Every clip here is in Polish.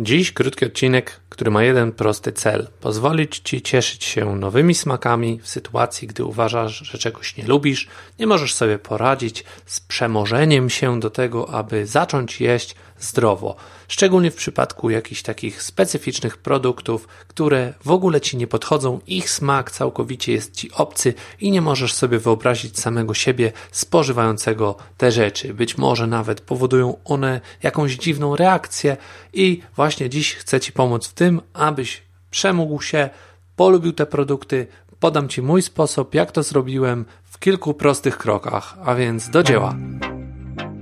Dziś krótki odcinek, który ma jeden prosty cel: pozwolić Ci cieszyć się nowymi smakami w sytuacji, gdy uważasz, że czegoś nie lubisz, nie możesz sobie poradzić z przemożeniem się do tego, aby zacząć jeść zdrowo. Szczególnie w przypadku jakichś takich specyficznych produktów, które w ogóle Ci nie podchodzą, ich smak całkowicie jest Ci obcy i nie możesz sobie wyobrazić samego siebie spożywającego te rzeczy. Być może nawet powodują one jakąś dziwną reakcję i właśnie dziś chcę Ci pomóc w tym, abyś przemógł się, polubił te produkty, podam Ci mój sposób, jak to zrobiłem w kilku prostych krokach, a więc do dzieła.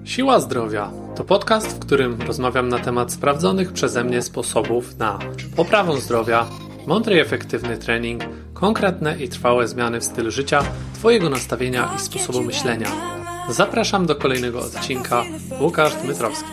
Siła Zdrowia to podcast, w którym rozmawiam na temat sprawdzonych przeze mnie sposobów na poprawę zdrowia, mądry i efektywny trening, konkretne i trwałe zmiany w stylu życia, Twojego nastawienia i sposobu myślenia. Zapraszam do kolejnego odcinka. Łukasz Dmytrowski.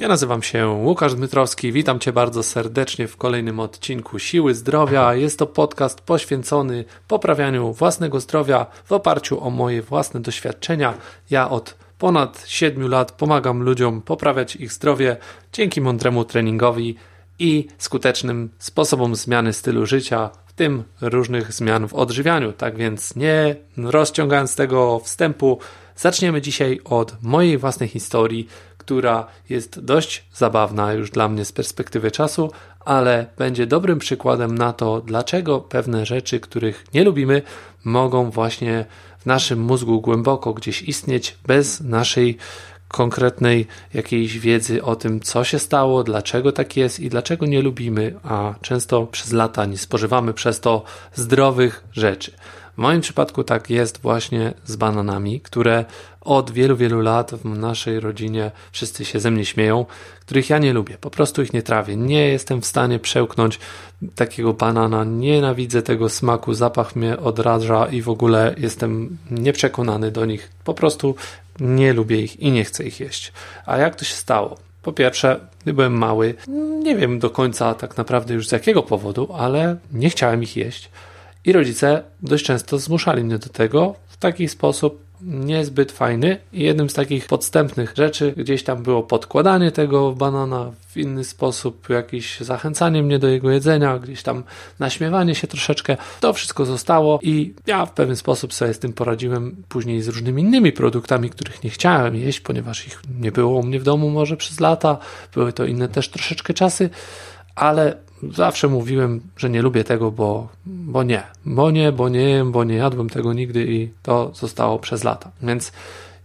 Ja nazywam się Łukasz Dmytrowski, witam Cię bardzo serdecznie w kolejnym odcinku Siły Zdrowia. Jest to podcast poświęcony poprawianiu własnego zdrowia w oparciu o moje własne doświadczenia. Ja od ponad 7 lat pomagam ludziom poprawiać ich zdrowie dzięki mądremu treningowi i skutecznym sposobom zmiany stylu życia, w tym różnych zmian w odżywianiu. Tak więc nie rozciągając tego wstępu, zaczniemy dzisiaj od mojej własnej historii, która jest dość zabawna już dla mnie z perspektywy czasu, ale będzie dobrym przykładem na to, dlaczego pewne rzeczy, których nie lubimy, mogą właśnie w naszym mózgu głęboko gdzieś istnieć bez naszej konkretnej jakiejś wiedzy o tym, co się stało, dlaczego tak jest i dlaczego nie lubimy, a często przez lata nie spożywamy przez to zdrowych rzeczy. W moim przypadku tak jest właśnie z bananami, które od wielu, wielu lat w naszej rodzinie wszyscy się ze mnie śmieją, których ja nie lubię. Po prostu ich nie trawię. Nie jestem w stanie przełknąć takiego banana. Nienawidzę tego smaku, zapach mnie odraża i w ogóle jestem nieprzekonany do nich. Po prostu nie lubię ich i nie chcę ich jeść. A jak to się stało? Po pierwsze, gdy byłem mały, nie wiem do końca tak naprawdę już z jakiego powodu, ale nie chciałem ich jeść. I rodzice dość często zmuszali mnie do tego w taki sposób niezbyt fajny. I jednym z takich podstępnych rzeczy gdzieś tam było podkładanie tego banana w inny sposób, jakieś zachęcanie mnie do jego jedzenia, gdzieś tam naśmiewanie się troszeczkę. To wszystko zostało i ja w pewien sposób sobie z tym poradziłem później z różnymi innymi produktami, których nie chciałem jeść, ponieważ ich nie było u mnie w domu może przez lata. Były to inne też troszeczkę czasy, ale zawsze mówiłem, że nie lubię tego, bo, bo nie, bo nie, bo nie, bo nie jadłem tego nigdy i to zostało przez lata. Więc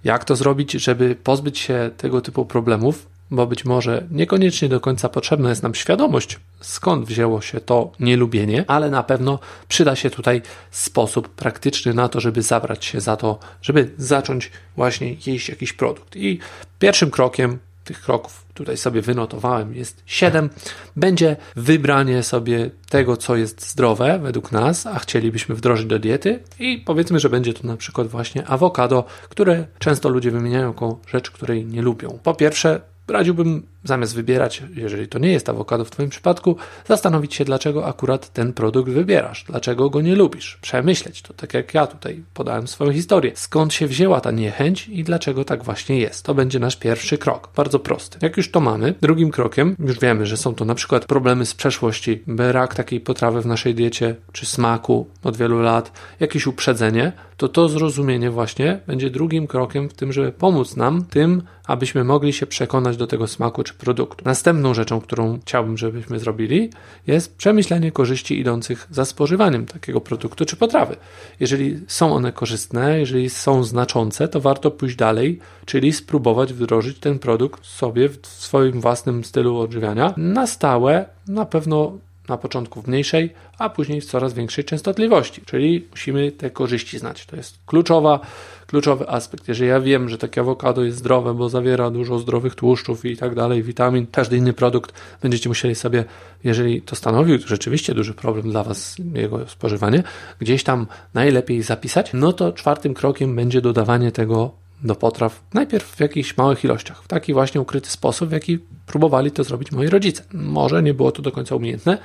jak to zrobić, żeby pozbyć się tego typu problemów? Bo być może niekoniecznie do końca potrzebna jest nam świadomość, skąd wzięło się to nielubienie, ale na pewno przyda się tutaj sposób praktyczny na to, żeby zabrać się za to, żeby zacząć właśnie jeść jakiś produkt. I pierwszym krokiem tych kroków tutaj sobie wynotowałem, jest 7, będzie wybranie sobie tego, co jest zdrowe według nas, a chcielibyśmy wdrożyć do diety i powiedzmy, że będzie to na przykład właśnie awokado, które często ludzie wymieniają jako rzecz, której nie lubią. Po pierwsze, radziłbym zamiast wybierać, jeżeli to nie jest awokado w Twoim przypadku, zastanowić się, dlaczego akurat ten produkt wybierasz, dlaczego go nie lubisz. Przemyśleć to, tak jak ja tutaj podałem swoją historię. Skąd się wzięła ta niechęć i dlaczego tak właśnie jest. To będzie nasz pierwszy krok. Bardzo prosty. Jak już to mamy, drugim krokiem, już wiemy, że są to na przykład problemy z przeszłości, brak takiej potrawy w naszej diecie, czy smaku od wielu lat, jakieś uprzedzenie, to to zrozumienie właśnie będzie drugim krokiem w tym, żeby pomóc nam tym, abyśmy mogli się przekonać do tego smaku czy produktu. Następną rzeczą, którą chciałbym, żebyśmy zrobili, jest przemyślenie korzyści idących za spożywaniem takiego produktu czy potrawy. Jeżeli są one korzystne, jeżeli są znaczące, to warto pójść dalej, czyli spróbować wdrożyć ten produkt sobie w swoim własnym stylu odżywiania na stałe, na pewno na początku w mniejszej, a później w coraz większej częstotliwości. Czyli musimy te korzyści znać. To jest kluczowa, kluczowy aspekt. Jeżeli ja wiem, że takie awokado jest zdrowe, bo zawiera dużo zdrowych tłuszczów i tak dalej, witamin, każdy inny produkt, będziecie musieli sobie, jeżeli to stanowi rzeczywiście duży problem dla Was, jego spożywanie, gdzieś tam najlepiej zapisać, no to czwartym krokiem będzie dodawanie tego do potraw, najpierw w jakichś małych ilościach, w taki właśnie ukryty sposób, w jaki próbowali to zrobić moi rodzice. Może nie było to do końca umiejętne,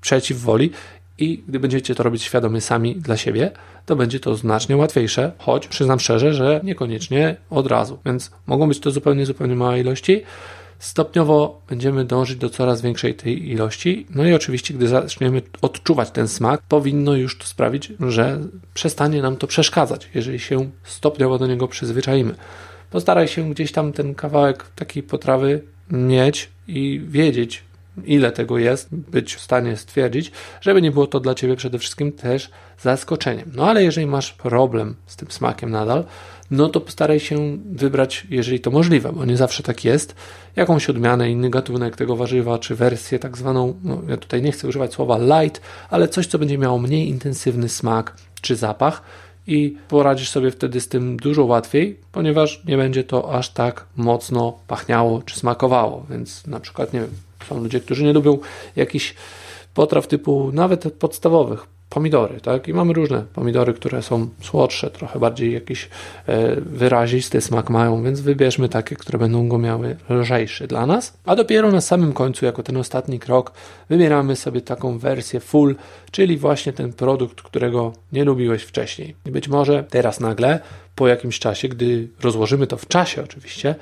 przeciw woli i gdy będziecie to robić świadomie sami dla siebie, to będzie to znacznie łatwiejsze, choć przyznam szczerze, że niekoniecznie od razu. Więc mogą być to zupełnie, zupełnie małe ilości. Stopniowo będziemy dążyć do coraz większej tej ilości. No i oczywiście, gdy zaczniemy odczuwać ten smak, powinno już to sprawić, że przestanie nam to przeszkadzać, jeżeli się stopniowo do niego przyzwyczaimy. Postaraj się gdzieś tam ten kawałek takiej potrawy mieć i wiedzieć, ile tego jest, być w stanie stwierdzić, żeby nie było to dla Ciebie przede wszystkim też zaskoczeniem. No ale jeżeli masz problem z tym smakiem nadal, no to postaraj się wybrać, jeżeli to możliwe, bo nie zawsze tak jest, jakąś odmianę, inny gatunek tego warzywa, czy wersję tak zwaną, no ja tutaj nie chcę używać słowa light, ale coś, co będzie miało mniej intensywny smak czy zapach i poradzisz sobie wtedy z tym dużo łatwiej, ponieważ nie będzie to aż tak mocno pachniało czy smakowało, więc na przykład, nie wiem, są ludzie, którzy nie lubią jakichś potraw typu nawet podstawowych, pomidory, tak? I mamy różne pomidory, które są słodsze, trochę bardziej jakiś e, wyrazisty smak mają, więc wybierzmy takie, które będą go miały lżejszy dla nas. A dopiero na samym końcu, jako ten ostatni krok, wybieramy sobie taką wersję full, czyli właśnie ten produkt, którego nie lubiłeś wcześniej. I być może teraz nagle, po jakimś czasie, gdy rozłożymy to w czasie oczywiście,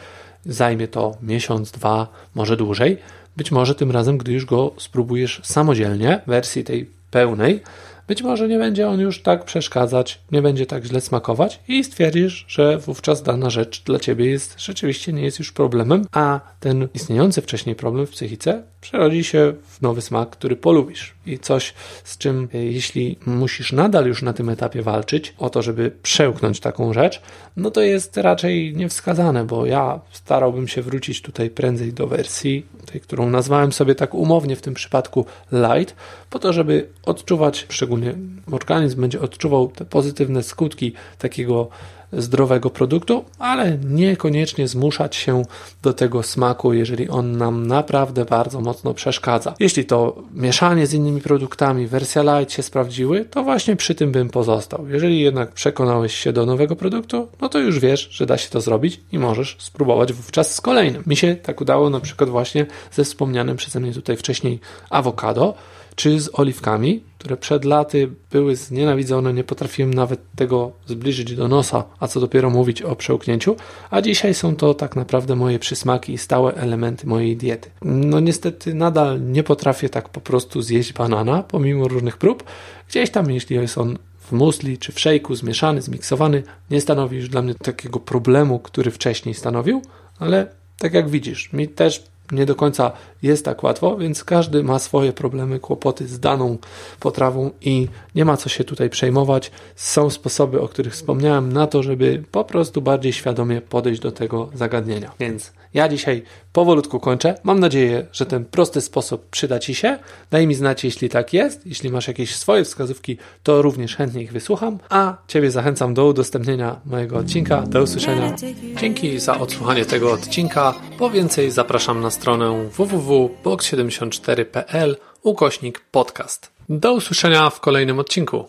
zajmie to miesiąc, dwa, może dłużej, być może tym razem, gdy już go spróbujesz samodzielnie, wersji tej pełnej, być może nie będzie on już tak przeszkadzać, nie będzie tak źle smakować i stwierdzisz, że wówczas dana rzecz dla ciebie jest rzeczywiście nie jest już problemem, a ten istniejący wcześniej problem w psychice przerodzi się w nowy smak, który polubisz. I coś, z czym e, jeśli musisz nadal już na tym etapie walczyć o to, żeby przełknąć taką rzecz, no to jest raczej niewskazane, bo ja starałbym się wrócić tutaj prędzej do wersji, tej, którą nazwałem sobie tak umownie w tym przypadku light, po to, żeby odczuwać, szczególnie organizm będzie odczuwał te pozytywne skutki takiego zdrowego produktu, ale niekoniecznie zmuszać się do tego smaku, jeżeli on nam naprawdę bardzo mocno przeszkadza. Jeśli to mieszanie z innymi produktami, wersja light się sprawdziły, to właśnie przy tym bym pozostał. Jeżeli jednak przekonałeś się do nowego produktu, no to już wiesz, że da się to zrobić i możesz spróbować wówczas z kolejnym. Mi się tak udało na przykład właśnie ze wspomnianym przeze mnie tutaj wcześniej awokado, czy z oliwkami, które przed laty były znienawidzone, nie potrafiłem nawet tego zbliżyć do nosa, a co dopiero mówić o przełknięciu, a dzisiaj są to tak naprawdę moje przysmaki i stałe elementy mojej diety. No niestety nadal nie potrafię tak po prostu zjeść banana, pomimo różnych prób. Gdzieś tam, jeśli jest on w musli czy w szejku zmieszany, zmiksowany, nie stanowi już dla mnie takiego problemu, który wcześniej stanowił, ale tak jak widzisz, mi też nie do końca jest tak łatwo, więc każdy ma swoje problemy, kłopoty z daną potrawą i nie ma co się tutaj przejmować. Są sposoby, o których wspomniałem, na to, żeby po prostu bardziej świadomie podejść do tego zagadnienia. Więc ja dzisiaj powolutku kończę. Mam nadzieję, że ten prosty sposób przyda Ci się. Daj mi znać, jeśli tak jest. Jeśli masz jakieś swoje wskazówki, to również chętnie ich wysłucham. A Ciebie zachęcam do udostępnienia mojego odcinka. Do usłyszenia. Dzięki za odsłuchanie tego odcinka. Po więcej zapraszam na stronę www.box74.pl ukośnik podcast. Do usłyszenia w kolejnym odcinku.